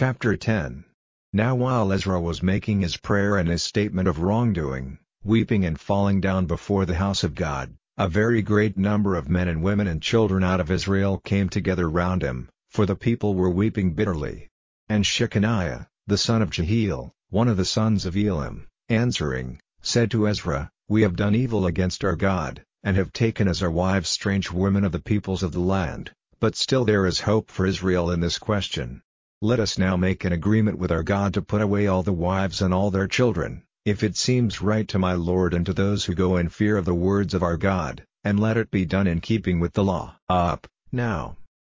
Chapter 10 Now while Ezra was making his prayer and his statement of wrongdoing, weeping and falling down before the house of God, a very great number of men and women and children out of Israel came together round him, for the people were weeping bitterly. And Shecaniah, the son of Jehiel, one of the sons of Elam, answering, said to Ezra, We have done evil against our God, and have taken as our wives strange women of the peoples of the land, but still there is hope for Israel in this question. Let us now make an agreement with our God to put away all the wives and all their children, if it seems right to my Lord and to those who go in fear of the words of our God, and let it be done in keeping with the law. Up, now.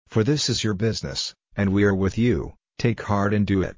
For this is your business, and we are with you, take heart and do it.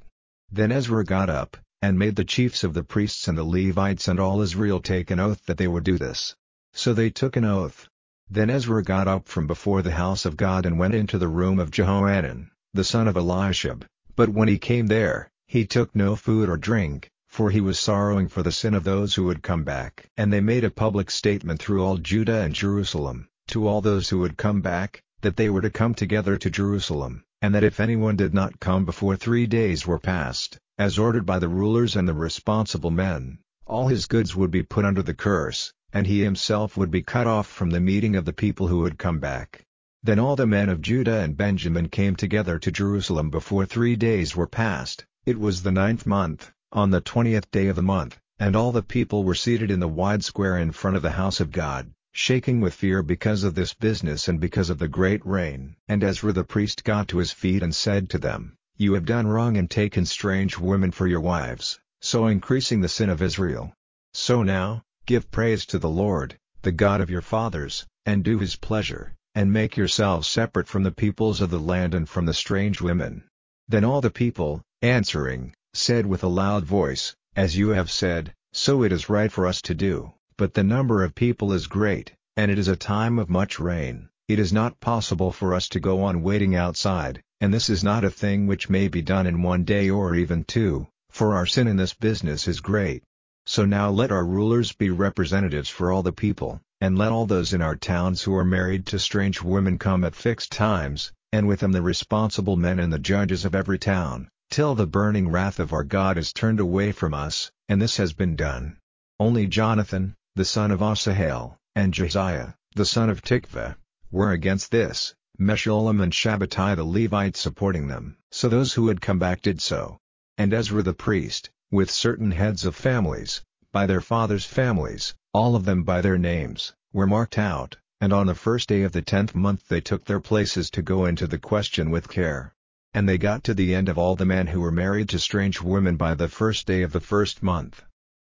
Then Ezra got up, and made the chiefs of the priests and the Levites and all Israel take an oath that they would do this. So they took an oath. Then Ezra got up from before the house of God and went into the room of Jehohanan, the son of Eliashib, but when he came there, he took no food or drink, for he was sorrowing for the sin of those who would come back. And they made a public statement through all Judah and Jerusalem, to all those who would come back, that they were to come together to Jerusalem, and that if anyone did not come before three days were past, as ordered by the rulers and the responsible men, all his goods would be put under the curse, and he himself would be cut off from the meeting of the people who would come back. Then all the men of Judah and Benjamin came together to Jerusalem before three days were past, it was the ninth month, on the twentieth day of the month, and all the people were seated in the wide square in front of the house of God, shaking with fear because of this business and because of the great rain. And Ezra the priest got to his feet and said to them, You have done wrong and taken strange women for your wives, so increasing the sin of Israel. So now, give praise to the Lord, the God of your fathers, and do his pleasure and make yourselves separate from the peoples of the land and from the strange women. Then all the people, answering, said with a loud voice, As you have said, so it is right for us to do, but the number of people is great, and it is a time of much rain, it is not possible for us to go on waiting outside, and this is not a thing which may be done in one day or even two, for our sin in this business is great. So now let our rulers be representatives for all the people, and let all those in our towns who are married to strange women come at fixed times, and with them the responsible men and the judges of every town, till the burning wrath of our God is turned away from us, and this has been done. Only Jonathan, the son of Asahel, and Josiah, the son of Tikvah, were against this, Meshullam and Shabbatai the Levite supporting them. So those who had come back did so. And Ezra the priest, with certain heads of families, by their fathers' families, all of them by their names, were marked out, and on the first day of the tenth month they took their places to go into the question with care. And they got to the end of all the men who were married to strange women by the first day of the first month.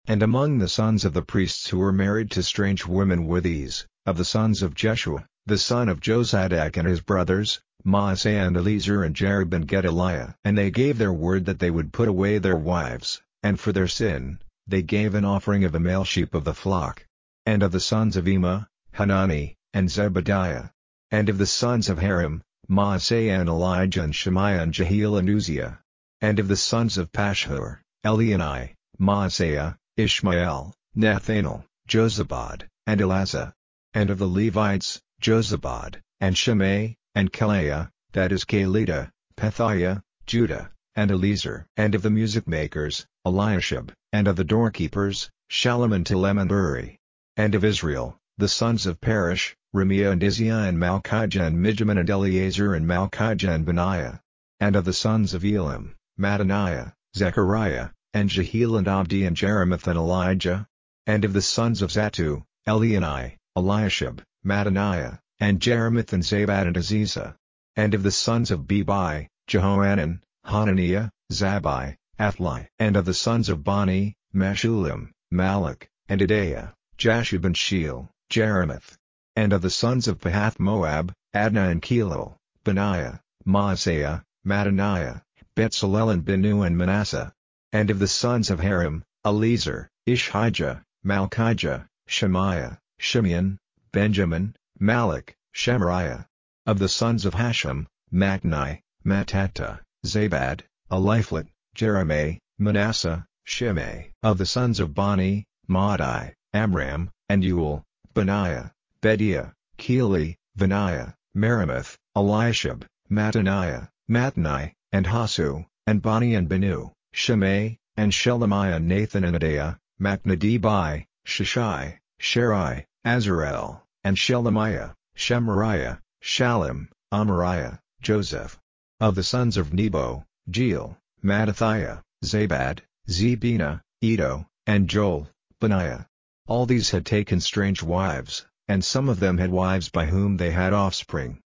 And among the sons of the priests who were married to strange women were these, of the sons of Jeshua, the son of Jozadak and his brothers, Maaseiah and Eliezer and Jarib and Gedaliah. And they gave their word that they would put away their wives, and for their sin, they gave an offering of a male sheep of the flock. And of the sons of Immer, Hanani, and Zebadiah. And of the sons of Harim, Maaseiah and Elijah and Shemaiah and Jehiel and Uzziah. And of the sons of Pashhur, Elioenai, Maaseiah, Ishmael, Nethanel, Jozabad, and Elasah. And of the Levites, Jozabad, and Shimei, and Kelaiah, that is Kelita, Pethiah, Judah, and Eliezer. And of the music makers, Eliashib, and of the doorkeepers, Shallum and Telem and Uri. And of Israel, the sons of Parosh, Ramiah and Izziah and Malchijah and Mijamin and Eleazar and Malchijah and Benaiah. And of the sons of Elam, Mattaniah, Zechariah, and Jehiel and Abdi and Jeremoth and Elijah. And of the sons of Zattu, Elioenai, Eliashib, Mattaniah, and Jeremoth and Zabad and Aziza. And of the sons of Bebai, Jehohanan, Hananiah, Zabbai, Athlai. And of the sons of Bani, Meshullam, Malluch, and Adaiah, Jashub and Sheal, Jeremoth. And of the sons of Pahath Moab, Adnah and Chelal, Benaiah, Maaseiah, Mattaniah, Bezalel and Benu and Manasseh. And of the sons of Harim, Eliezer, Ishijah, Malchijah, Shemaiah, Shimeon, Benjamin, Malluch, Shemariah. Of the sons of Hashum, Mattenai, Mattattah, Zabad, Eliphelet, Jeremiah, Manasseh, Shimei. Of the sons of Bani, Maadai, Amram, and Uel, Benaiah, Bedeiah, Keli, Benaiah, Meremoth, Eliashib, Mattaniah, Mattenai, and Hasu. and Bani and Benu, Shimei, and Shelemiah Nathan and Adaiah, Machnadebai, Shashai, Sharai, Azarel, and Shelemiah, Shemariah, Shallum, Amariah, Joseph. Of the sons of Nebo, Jeiel, Mattithiah, Zabad, Zebina, Iddo, and Joel, Benaiah. All these had taken strange wives, and some of them had wives by whom they had offspring.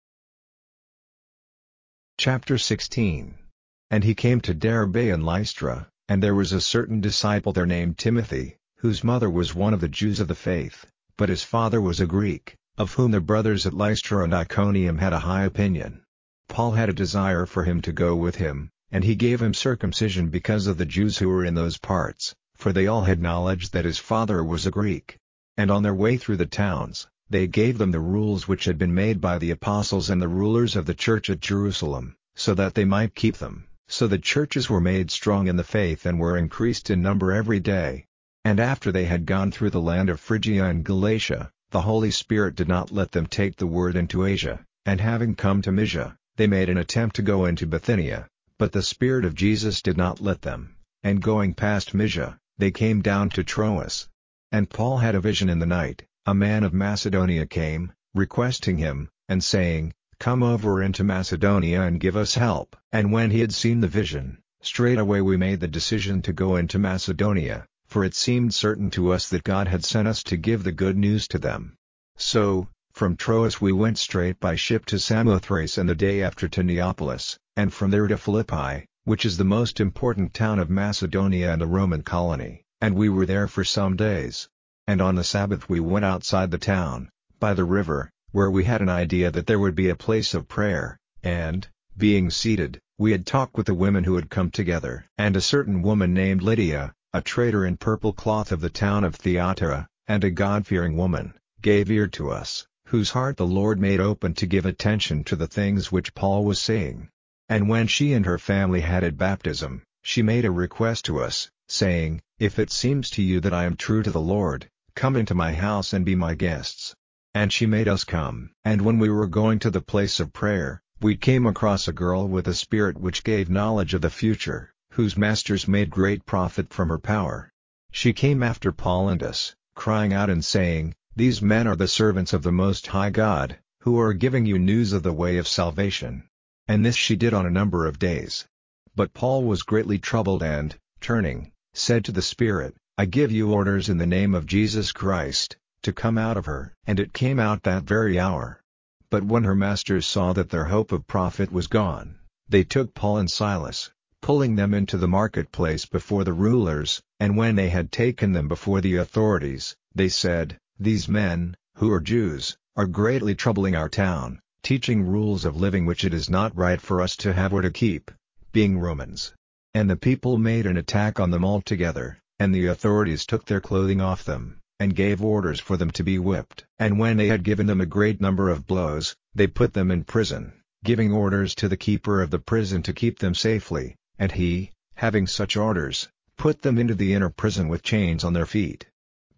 Chapter 16 And he came to Derbe and Lystra, and there was a certain disciple there named Timothy, whose mother was one of the Jews of the faith, but his father was a Greek, of whom the brothers at Lystra and Iconium had a high opinion. Paul had a desire for him to go with him, and he gave him circumcision because of the Jews who were in those parts, for they all had knowledge that his father was a Greek. And on their way through the towns, they gave them the rules which had been made by the apostles and the rulers of the church at Jerusalem, so that they might keep them. So the churches were made strong in the faith and were increased in number every day. And after they had gone through the land of Phrygia and Galatia, the Holy Spirit did not let them take the word into Asia, and having come to Mysia, they made an attempt to go into Bithynia, but the Spirit of Jesus did not let them, and going past Mysia, they came down to Troas. And Paul had a vision in the night, a man of Macedonia came, requesting him, and saying, Come over into Macedonia and give us help. And when he had seen the vision, straightway we made the decision to go into Macedonia, for it seemed certain to us that God had sent us to give the good news to them. So, from Troas we went straight by ship to Samothrace and the day after to Neapolis, and from there to Philippi, which is the most important town of Macedonia and a Roman colony, and we were there for some days. And on the Sabbath we went outside the town, by the river, where we had an idea that there would be a place of prayer, and, being seated, we had talked with the women who had come together. And a certain woman named Lydia, a trader in purple cloth of the town of Thyatira, and a God-fearing woman, gave ear to us, whose heart the Lord made open to give attention to the things which Paul was saying. And when she and her family had had baptism, she made a request to us, saying, If it seems to you that I am true to the Lord, come into my house and be my guests. And she made us come. And when we were going to the place of prayer, we came across a girl with a spirit which gave knowledge of the future, whose masters made great profit from her power. She came after Paul and us, crying out and saying, these men are the servants of the Most High God, who are giving you news of the way of salvation. And this she did on a number of days. But Paul was greatly troubled and, turning, said to the Spirit, I give you orders in the name of Jesus Christ, to come out of her. And it came out that very hour. But when her masters saw that their hope of profit was gone, they took Paul and Silas, pulling them into the marketplace before the rulers, and when they had taken them before the authorities, they said, these men, who are Jews, are greatly troubling our town, teaching rules of living which it is not right for us to have or to keep, being Romans. And the people made an attack on them altogether, and the authorities took their clothing off them, and gave orders for them to be whipped. And when they had given them a great number of blows, they put them in prison, giving orders to the keeper of the prison to keep them safely, and he, having such orders, put them into the inner prison with chains on their feet.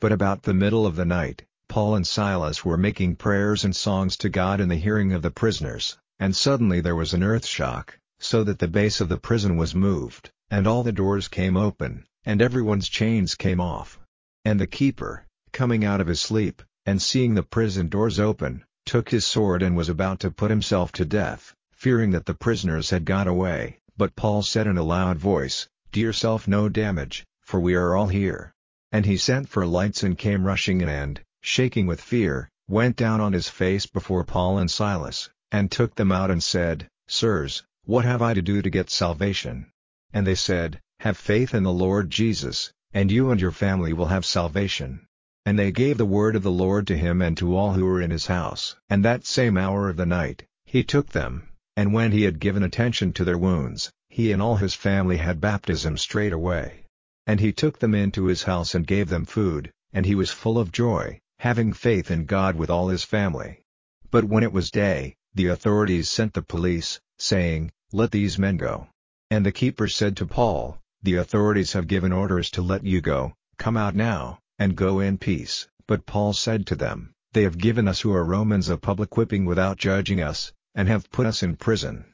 But about the middle of the night, Paul and Silas were making prayers and songs to God in the hearing of the prisoners, and suddenly there was an earth shock, so that the base of the prison was moved, and all the doors came open, and everyone's chains came off. And the keeper, coming out of his sleep, and seeing the prison doors open, took his sword and was about to put himself to death, fearing that the prisoners had got away. But Paul said in a loud voice, Do yourself no damage, for we are all here. And he sent for lights and came rushing in and, shaking with fear, went down on his face before Paul and Silas, and took them out and said, Sirs, what have I to do to get salvation? And they said, Have faith in the Lord Jesus, and you and your family will have salvation. And they gave the word of the Lord to him and to all who were in his house. And that same hour of the night, he took them, and when he had given attention to their wounds, he and all his family had baptism straightway. And he took them into his house and gave them food, and he was full of joy, having faith in God with all his family. But when it was day, the authorities sent the police, saying, Let these men go. And the keeper said to Paul, The authorities have given orders to let you go, come out now, and go in peace. But Paul said to them, They have given us who are Romans a public whipping without judging us, and have put us in prison.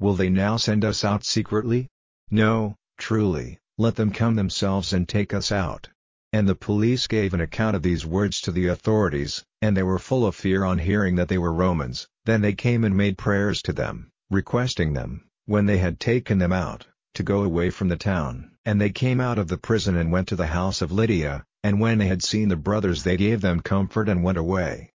Will they now send us out secretly? No, truly, let them come themselves and take us out. And the police gave an account of these words to the authorities, and they were full of fear on hearing that they were Romans. Then they came and made prayers to them, requesting them, when they had taken them out, to go away from the town. And they came out of the prison and went to the house of Lydia, and when they had seen the brothers they gave them comfort and went away.